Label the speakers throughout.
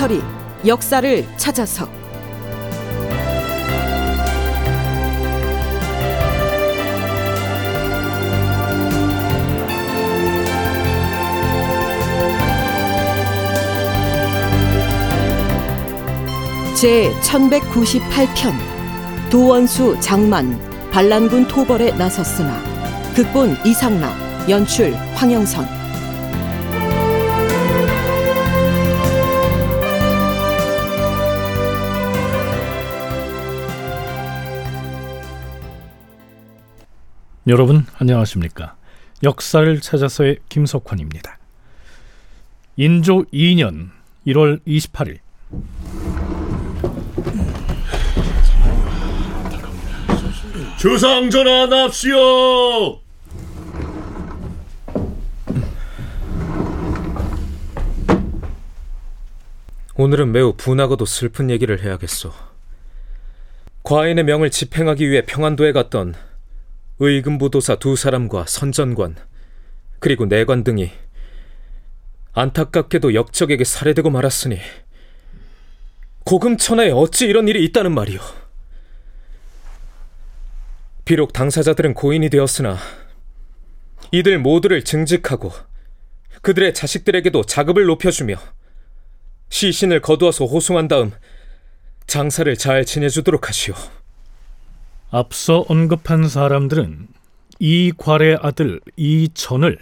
Speaker 1: 다큐멘터리 역사를 찾아서. 제 1198편 도원수 장만 반란군 토벌에 나섰으나 극본 이상락 연출 황영선
Speaker 2: 여러분 안녕하십니까? 역사를 찾아서의 김석환입니다. 인조 2년 1월 28일
Speaker 3: 주상 전환합시오.
Speaker 4: 오늘은 매우 분하고도 슬픈 얘기를 해야겠소. 과인의 명을 집행하기 위해 평안도에 갔던 의금부도사 두 사람과 선전관 그리고 내관 등이 안타깝게도 역적에게 살해되고 말았으니 고금천하에 어찌 이런 일이 있다는 말이오. 비록 당사자들은 고인이 되었으나 이들 모두를 증직하고 그들의 자식들에게도 자급을 높여주며 시신을 거두어서 호송한 다음 장사를 잘 지내주도록 하시오.
Speaker 2: 앞서 언급한 사람들은 이괄의 아들 이전을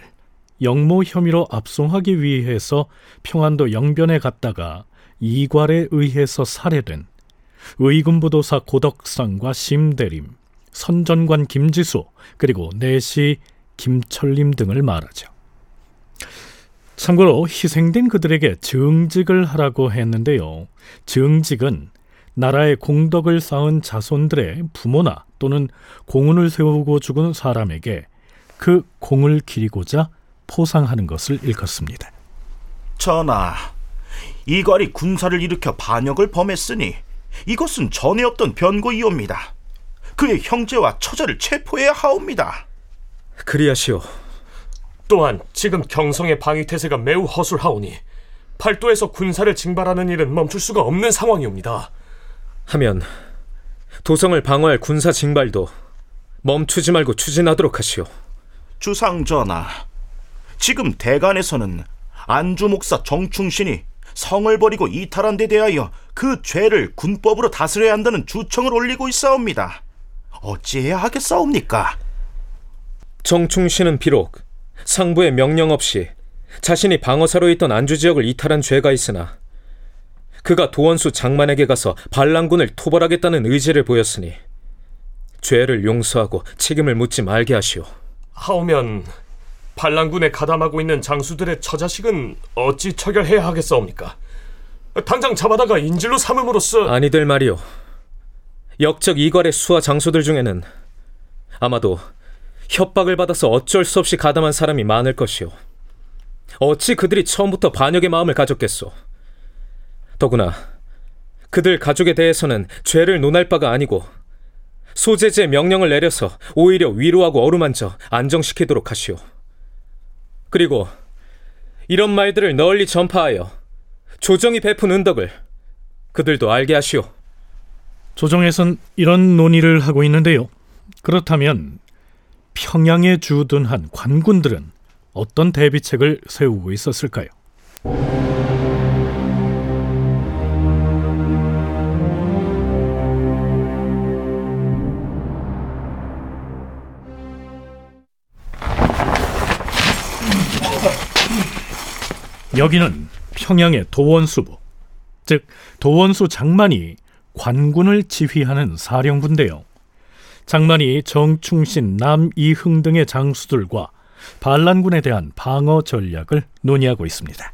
Speaker 2: 영모 혐의로 압송하기 위해서 평안도 영변에 갔다가 이괄에 의해서 살해된 의군부도사 고덕상과 심대림, 선전관 김지수, 그리고 내시 김철림 등을 말하죠. 참고로 희생된 그들에게 증직을 하라고 했는데요. 증직은 나라의 공덕을 쌓은 자손들의 부모나 또는 공운을 세우고 죽은 사람에게 그 공을 기리고자 포상하는 것을 일컫습니다.
Speaker 5: 전하, 이괄이 군사를 일으켜 반역을 범했으니 이것은 전에 없던 변고이옵니다. 그의 형제와 처자를 체포해야 하옵니다.
Speaker 4: 그리하시오.
Speaker 3: 또한 지금 경성의 방위 태세가 매우 허술하오니 팔도에서 군사를 징발하는 일은 멈출 수가 없는 상황이옵니다.
Speaker 4: 하면 도성을 방어할 군사 징발도 멈추지 말고 추진하도록 하시오.
Speaker 5: 주상 전하, 지금 대간에서는 안주 목사 정충신이 성을 버리고 이탈한 데 대하여 그 죄를 군법으로 다스려야 한다는 주청을 올리고 있사옵니다. 어찌해야 하겠사옵니까?
Speaker 4: 정충신은 비록 상부의 명령 없이 자신이 방어사로 있던 안주 지역을 이탈한 죄가 있으나 그가 도원수 장만에게 가서 반란군을 토벌하겠다는 의지를 보였으니 죄를 용서하고 책임을 묻지 말게 하시오.
Speaker 3: 하오면 반란군에 가담하고 있는 장수들의 처자식은 어찌 처결해야 하겠사옵니까? 당장 잡아다가 인질로 삼음으로써
Speaker 4: 아니될 말이오. 역적 이괄의 수하 장수들 중에는 아마도 협박을 받아서 어쩔 수 없이 가담한 사람이 많을 것이오. 어찌 그들이 처음부터 반역의 마음을 가졌겠소? 더구나 그들 가족에 대해서는 죄를 논할 바가 아니고 소재지의 명령을 내려서 오히려 위로하고 어루만져 안정시키도록 하시오. 그리고 이런 말들을 널리 전파하여 조정이 베푼 은덕을 그들도 알게 하시오.
Speaker 2: 조정에선 이런 논의를 하고 있는데요. 그렇다면 평양에 주둔한 관군들은 어떤 대비책을 세우고 있었을까요? 여기는 평양의 도원수부, 즉 도원수 장만이 관군을 지휘하는 사령부인데요. 장만이 정충신, 남이흥 등의 장수들과 반란군에 대한 방어 전략을 논의하고 있습니다.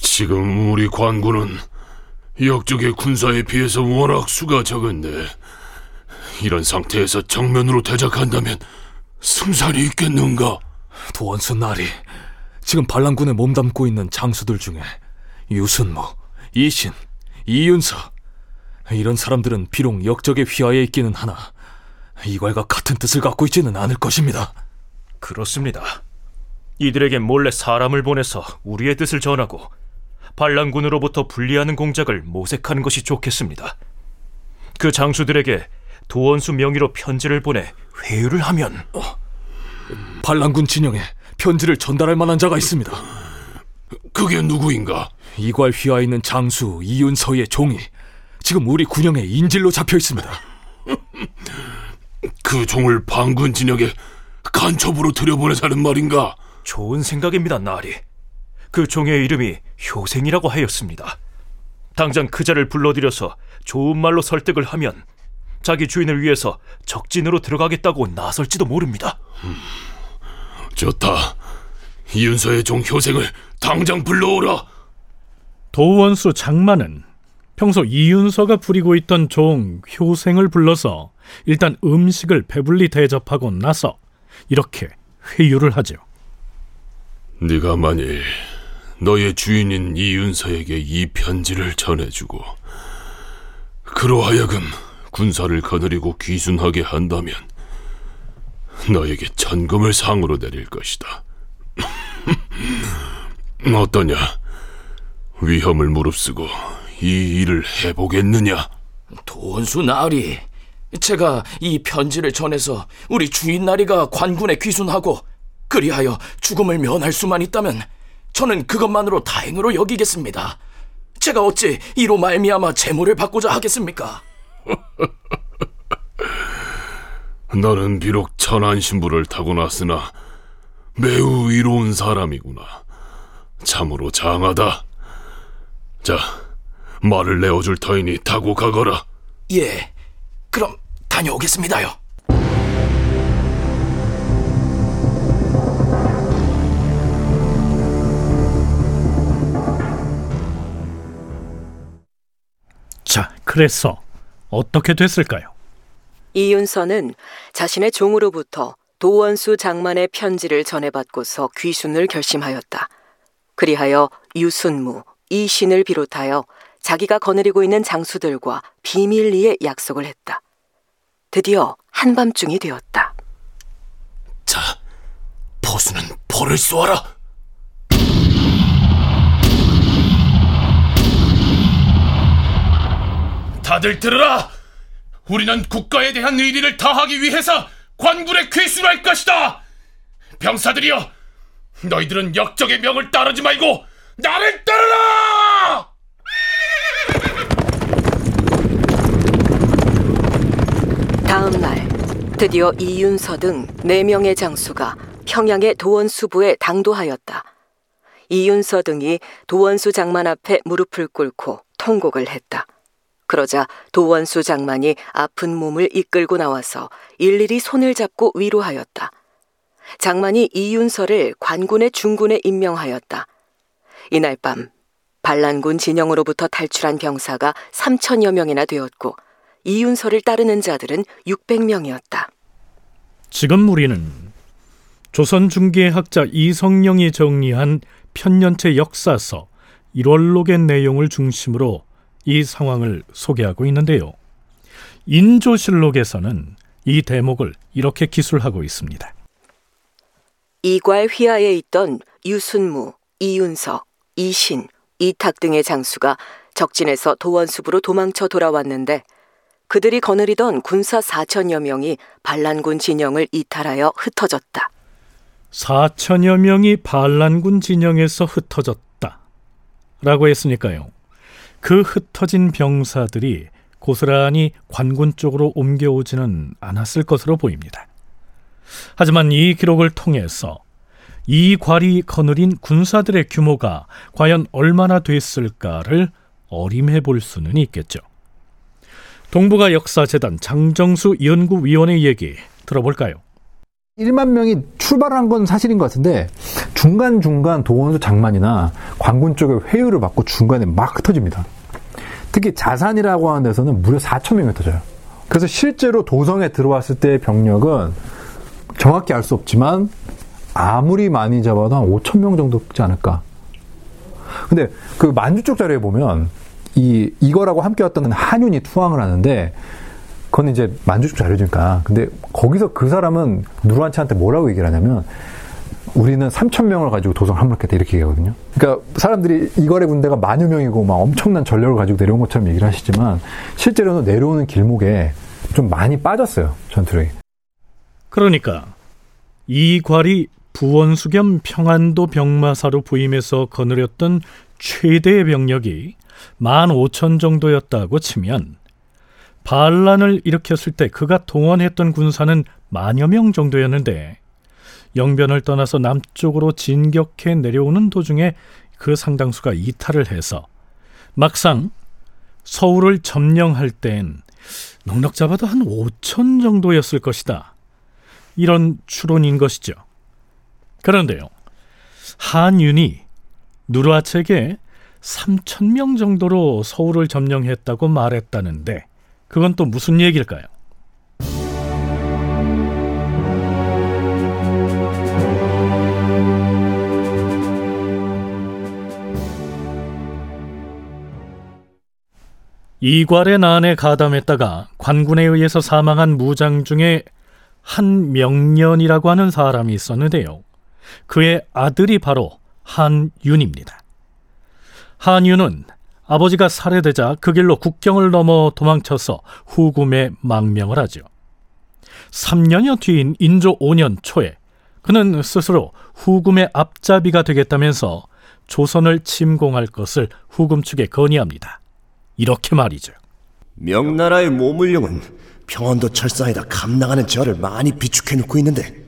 Speaker 6: 지금 우리 관군은 역적의 군사에 비해서 워낙 수가 적은데 이런 상태에서 정면으로 대적한다면 승산이 있겠는가?
Speaker 7: 도원수 나리 지금 반란군에 몸담고 있는 장수들 중에 유순모, 이신, 이윤서 이런 사람들은 비록 역적의 휘하에 있기는 하나 이괄과 같은 뜻을 갖고 있지는 않을 것입니다.
Speaker 8: 그렇습니다. 이들에게 몰래 사람을 보내서 우리의 뜻을 전하고
Speaker 3: 반란군으로부터 분리하는 공작을 모색하는 것이 좋겠습니다. 그 장수들에게 도원수 명의로 편지를 보내 회유를 하면
Speaker 7: 반란군 진영에 편지를 전달할 만한 자가 있습니다.
Speaker 6: 그게 누구인가?
Speaker 7: 이괄 휘하에 있는 장수 이윤서의 종이 지금 우리 군영에 인질로 잡혀 있습니다.
Speaker 6: 그 종을 반군 진영에 간첩으로 들여보내자는 말인가?
Speaker 3: 좋은 생각입니다, 나리. 그 종의 이름이 효생이라고 하였습니다. 당장 그 자를 불러들여서 좋은 말로 설득을 하면 자기 주인을 위해서 적진으로 들어가겠다고 나설지도 모릅니다.
Speaker 6: 좋다. 이윤서의 종 효생을 당장 불러오라.
Speaker 2: 도원수 장만은 평소 이윤서가 부리고 있던 종 효생을 불러서 일단 음식을 배불리 대접하고 나서 이렇게 회유를 하죠.
Speaker 6: 네가 만일 너의 주인인 이윤서에게 이 편지를 전해주고 그로하여금 군사를 거느리고 귀순하게 한다면 너에게 천금을 상으로 내릴 것이다. 어떠냐? 위험을 무릅쓰고 이 일을 해보겠느냐?
Speaker 8: 도원수 나으리, 제가 이 편지를 전해서 우리 주인 나리가 관군에 귀순하고 그리하여 죽음을 면할 수만 있다면 저는 그것만으로 다행으로 여기겠습니다. 제가 어찌 이로 말미암아 재물을 받고자 하겠습니까?
Speaker 6: 너는 비록 천한 신부를 타고났으나 매우 이로운 사람이구나. 참으로 장하다. 자, 말을 내어줄 터이니 타고 가거라.
Speaker 8: 예, 그럼 다녀오겠습니다요.
Speaker 2: 자, 그래서 어떻게 됐을까요?
Speaker 1: 이윤서는 자신의 종으로부터 도원수 장만의 편지를 전해받고서 귀순을 결심하였다. 그리하여 유순무, 이신을 비롯하여 자기가 거느리고 있는 장수들과 비밀리에 약속을 했다. 드디어 한밤중이 되었다.
Speaker 8: 자, 보수는 벌을 쏘아라.
Speaker 6: 다들 들으라! 우리는 국가에 대한 의리를 다하기 위해서 관군에 귀순할 것이다! 병사들이여! 너희들은 역적의 명을 따르지 말고 나를 따르라!
Speaker 1: 다음 날 드디어 이윤서 등 네명의 장수가 평양의 도원수부에 당도하였다. 이윤서 등이 도원수 장만 앞에 무릎을 꿇고 통곡을 했다. 그러자 도원수 장만이 아픈 몸을 이끌고 나와서 일일이 손을 잡고 위로하였다. 장만이 이윤서를 관군의 중군에 임명하였다. 이날 밤 반란군 진영으로부터 탈출한 병사가 3천여 명이나 되었고 이윤서를 따르는 자들은 600명이었다.
Speaker 2: 지금 우리는 조선 중기의 학자 이성령이 정리한 편년체 역사서 1월록의 내용을 중심으로 이 상황을 소개하고 있는데요. 인조실록에서는 이 대목을 이렇게 기술하고 있습니다.
Speaker 1: 이괄 휘하에 있던 유순무, 이윤서, 이신, 이탁 등의 장수가 적진에서 도원수부로 도망쳐 돌아왔는데 그들이 거느리던 군사 4천여 명이 반란군 진영을 이탈하여 흩어졌다.
Speaker 2: 4천여 명이 반란군 진영에서 흩어졌다. 라고 했으니까요. 그 흩어진 병사들이 고스란히 관군 쪽으로 옮겨오지는 않았을 것으로 보입니다. 하지만 이 기록을 통해서 이 괄이 거느린 군사들의 규모가 과연 얼마나 됐을까를 어림해 볼 수는 있겠죠. 동북아 역사재단 장정수 연구위원의 얘기 들어볼까요?
Speaker 9: 1만 명이 출발한 건 사실인 것 같은데 중간중간 도원수 장만이나 관군 쪽에 회유를 받고 중간에 막 흩어집니다. 특히 자산이라고 하는 데서는 무려 4천 명이 흩어져요. 그래서 실제로 도성에 들어왔을 때의 병력은 정확히 알 수 없지만 아무리 많이 잡아도 한 5천 명 정도 되지 않을까. 근데 그 만주 쪽 자료에 보면 이 이거라고 함께 왔던 한윤이 투항을 하는데 그건 이제 만주 쪽 자료니까. 근데 거기서 그 사람은 누르한치한테 뭐라고 얘기를 하냐면 우리는 3천 명을 가지고 도성을 함락했다 이렇게 얘기하거든요. 그러니까 사람들이 이거래 군대가 만여 명이고 막 엄청난 전력을 가지고 내려온 것처럼 얘기를 하시지만 실제로는 내려오는 길목에 좀 많이 빠졌어요 전투력이.
Speaker 2: 그러니까 이괄이 부원수 겸 평안도 병마사로 부임해서 거느렸던 최대의 병력이 15,000 정도였다고 치면 반란을 일으켰을 때 그가 동원했던 군사는 만여 명 정도였는데 영변을 떠나서 남쪽으로 진격해 내려오는 도중에 그 상당수가 이탈을 해서 막상 서울을 점령할 땐 넉넉 잡아도 한 5천 정도였을 것이다. 이런 추론인 것이죠. 그런데요. 한윤이 누르하책에 3천 명 정도로 서울을 점령했다고 말했다는데 그건 또 무슨 얘기일까요? 이괄의 난에 가담했다가 관군에 의해서 사망한 무장 중에 한명년이라고 하는 사람이 있었는데요. 그의 아들이 바로 한윤입니다. 한윤은 아버지가 살해되자 그 길로 국경을 넘어 도망쳐서 후금에 망명을 하죠. 3년여 뒤인 인조 5년 초에 그는 스스로 후금의 앞잡이가 되겠다면서 조선을 침공할 것을 후금 측에 건의합니다. 이렇게 말이죠.
Speaker 10: 명나라의 모물령은 평안도 철사에다 감당하는 저를 많이 비축해 놓고 있는데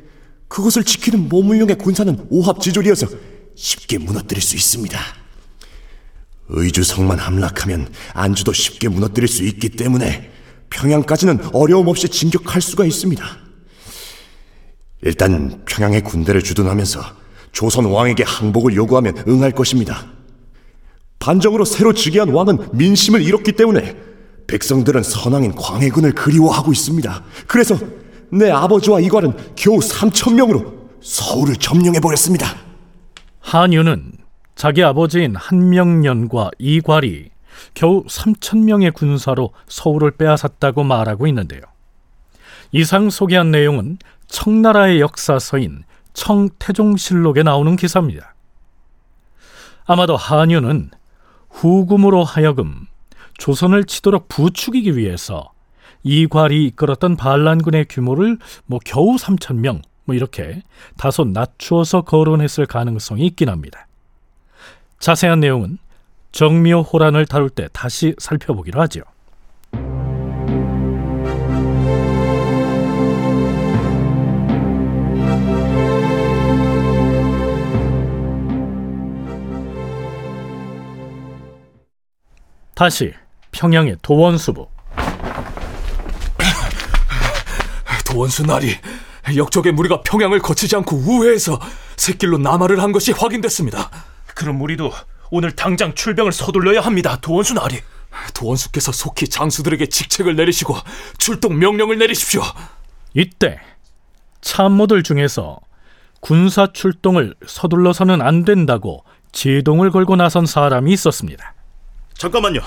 Speaker 10: 그것을 지키는 모물령의 군사는 오합지졸이어서 쉽게 무너뜨릴 수 있습니다. 의주성만 함락하면 안주도 쉽게 무너뜨릴 수 있기 때문에 평양까지는 어려움 없이 진격할 수가 있습니다. 일단 평양의 군대를 주둔하면서 조선 왕에게 항복을 요구하면 응할 것입니다. 반정으로 새로 즉위한 왕은 민심을 잃었기 때문에 백성들은 선왕인 광해군을 그리워하고 있습니다. 그래서 내 아버지와 이괄은 겨우 3천 명으로 서울을 점령해 버렸습니다.
Speaker 2: 한유는 자기 아버지인 한명년과 이괄이 겨우 3천 명의 군사로 서울을 빼앗았다고 말하고 있는데요. 이상 소개한 내용은 청나라의 역사서인 청태종실록에 나오는 기사입니다. 아마도 한유는 후금으로 하여금 조선을 치도록 부추기기 위해서 이괄이 이끌었던 반란군의 규모를 뭐 겨우 3천 명, 뭐 이렇게 다소 낮추어서 거론했을 가능성이 있긴 합니다. 자세한 내용은 정미호 호란을 다룰 때 다시 살펴보기로 하죠. 다시 평양의 도원수부
Speaker 7: 도원수 나리 역적의 무리가 평양을 거치지 않고 우회해서 새길로 남하를 한 것이 확인됐습니다.
Speaker 3: 그럼 우리도 오늘 당장 출병을 서둘러야 합니다. 도원수 나리.
Speaker 7: 도원수께서 속히 장수들에게 직책을 내리시고 출동 명령을 내리십시오.
Speaker 2: 이때 참모들 중에서 군사 출동을 서둘러서는 안 된다고 제동을 걸고 나선 사람이 있었습니다.
Speaker 5: 잠깐만요.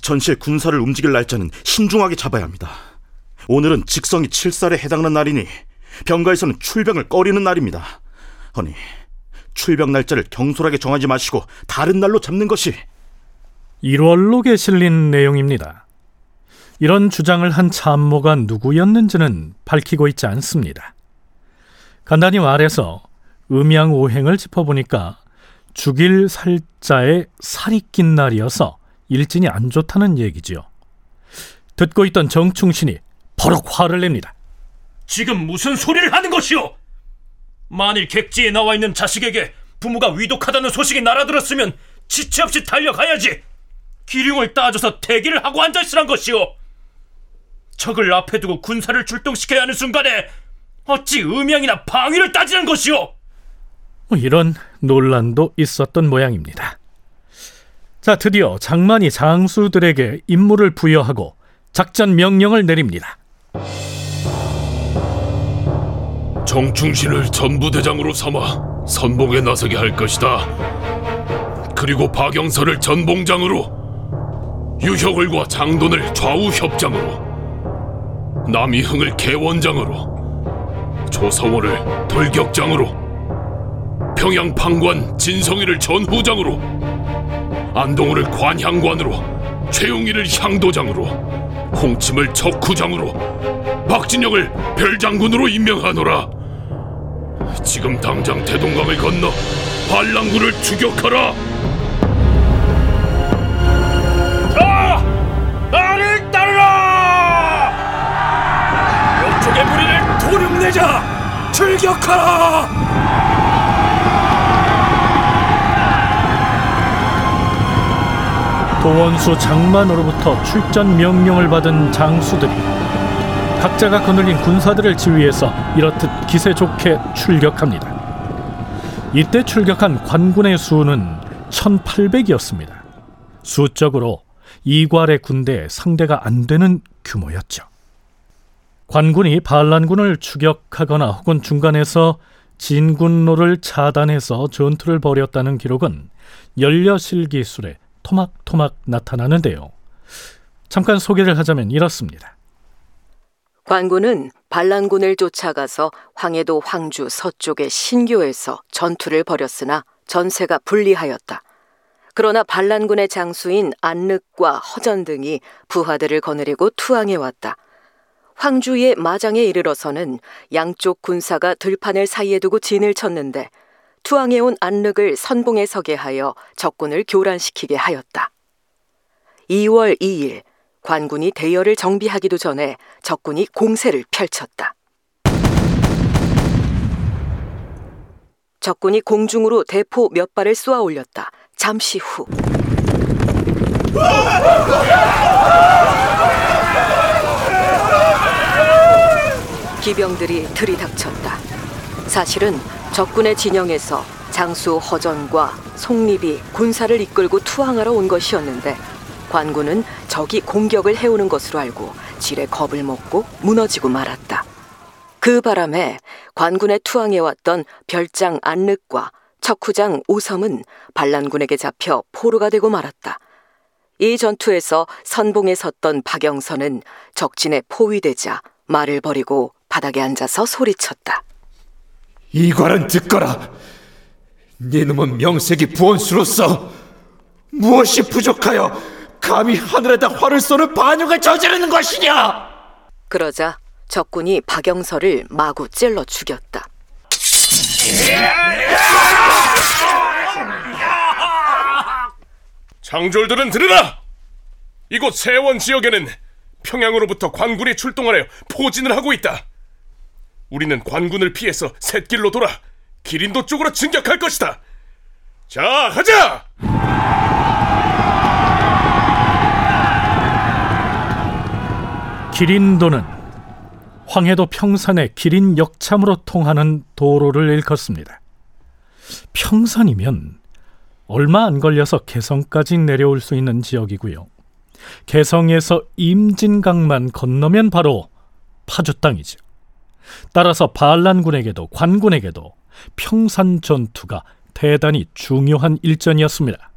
Speaker 5: 전실 군사를 움직일 날짜는 신중하게 잡아야 합니다. 오늘은 직성이 7살에 해당하는 날이니 병가에서는 출병을 꺼리는 날입니다. 허니 출병 날짜를 경솔하게 정하지 마시고 다른 날로 잡는 것이
Speaker 2: 1월록에 실린 내용입니다. 이런 주장을 한 참모가 누구였는지는 밝히고 있지 않습니다. 간단히 말해서 음양 오행을 짚어보니까 죽일 살자에 살이 낀 날이어서 일진이 안 좋다는 얘기지요. 듣고 있던 정충신이 버럭 화를 냅니다.
Speaker 3: 지금 무슨 소리를 하는 것이오? 만일 객지에 나와 있는 자식에게 부모가 위독하다는 소식이 날아들었으면 지체 없이 달려가야지. 기륭을 따져서 대기를 하고 앉아있으란 것이오. 적을 앞에 두고 군사를 출동시켜야 하는 순간에 어찌 음양이나 방위를 따지는 것이오?
Speaker 2: 뭐 이런 논란도 있었던 모양입니다. 자, 드디어 장만이 장수들에게 임무를 부여하고 작전 명령을 내립니다.
Speaker 6: 정충신을 전부대장으로 삼아 선봉에 나서게 할 것이다. 그리고 박영서를 전봉장으로, 유혁을과 장돈을 좌우협장으로, 남이흥을 개원장으로, 조성호를 돌격장으로, 평양 판관 진성이를 전후장으로 안동호를 관향관으로 최용희를 향도장으로 홍침을 적후장으로 박진영을 별장군으로 임명하노라 지금 당장 대동강을 건너 반란군을 추격하라
Speaker 3: 자, 나를 따르라! 영족의 무리를 도륙내자! 출격하라!
Speaker 2: 도원수 장만으로부터 출전 명령을 받은 장수들이 각자가 거느린 군사들을 지휘해서 이렇듯 기세 좋게 출격합니다. 이때 출격한 관군의 수는 1800이었습니다. 수적으로 이괄의 군대에 상대가 안 되는 규모였죠. 관군이 반란군을 추격하거나 혹은 중간에서 진군로를 차단해서 전투를 벌였다는 기록은 연려실 기술에 토막토막 나타나는데요. 잠깐 소개를 하자면 이렇습니다.
Speaker 1: 관군은 반란군을 쫓아가서 황해도 황주 서쪽의 신교에서 전투를 벌였으나 전세가 불리하였다. 그러나 반란군의 장수인 안륵과 허전 등이 부하들을 거느리고 투항해 왔다. 황주의 마장에 이르러서는 양쪽 군사가 들판을 사이에 두고 진을 쳤는데 투항해 온 안륵을 선봉에 서게 하여 적군을 교란시키게 하였다. 2월 2일 관군이 대열을 정비하기도 전에 적군이 공세를 펼쳤다. 적군이 공중으로 대포 몇 발을 쏘아 올렸다. 잠시 후 기병들이 들이닥쳤다. 사실은 적군의 진영에서 장수 허전과 송립이 군사를 이끌고 투항하러 온 것이었는데 관군은 적이 공격을 해오는 것으로 알고 지레 겁을 먹고 무너지고 말았다. 그 바람에 관군에 투항해왔던 별장 안륵과 척후장 오섬은 반란군에게 잡혀 포로가 되고 말았다. 이 전투에서 선봉에 섰던 박영선은 적진에 포위되자 말을 버리고 바닥에 앉아서 소리쳤다.
Speaker 11: 이괄은 듣거라. 네 놈은 명색이 부원수로서 무엇이 부족하여 감히 하늘에다 활을 쏘는 반역을 저지르는 것이냐?
Speaker 1: 그러자 적군이 박영서를 마구 찔러 죽였다.
Speaker 3: 장졸들은 들으라! 이곳 세원 지역에는 평양으로부터 관군이 출동하여 포진을 하고 있다. 우리는 관군을 피해서 샛길로 돌아 기린도 쪽으로 진격할 것이다. 자, 하자!
Speaker 2: 기린도는 황해도 평산의 기린 역참으로 통하는 도로를 일컫습니다. 평산이면 얼마 안 걸려서 개성까지 내려올 수 있는 지역이고요. 개성에서 임진강만 건너면 바로 파주 땅이죠. 따라서 반란군에게도 관군에게도 평산 전투가 대단히 중요한 일전이었습니다.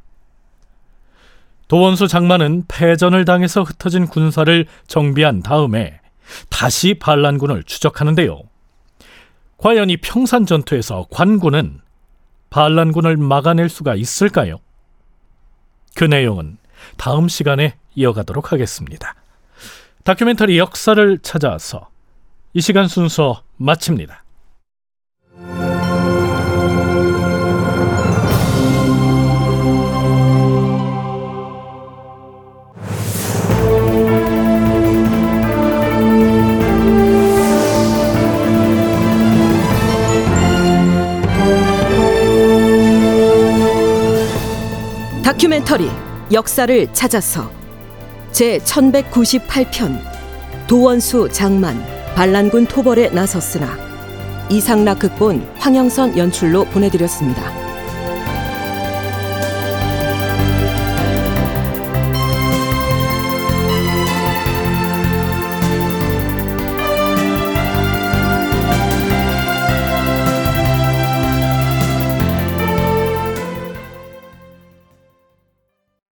Speaker 2: 도원수 장만은 패전을 당해서 흩어진 군사를 정비한 다음에 다시 반란군을 추적하는데요. 과연 이 평산 전투에서 관군은 반란군을 막아낼 수가 있을까요? 그 내용은 다음 시간에 이어가도록 하겠습니다. 다큐멘터리 역사를 찾아서 이 시간 순서 마칩니다.
Speaker 1: 다큐멘터리 역사를 찾아서 제 1198편 도원수 장만 반란군 토벌에 나섰으나 이상락 극본 황영선 연출로 보내드렸습니다.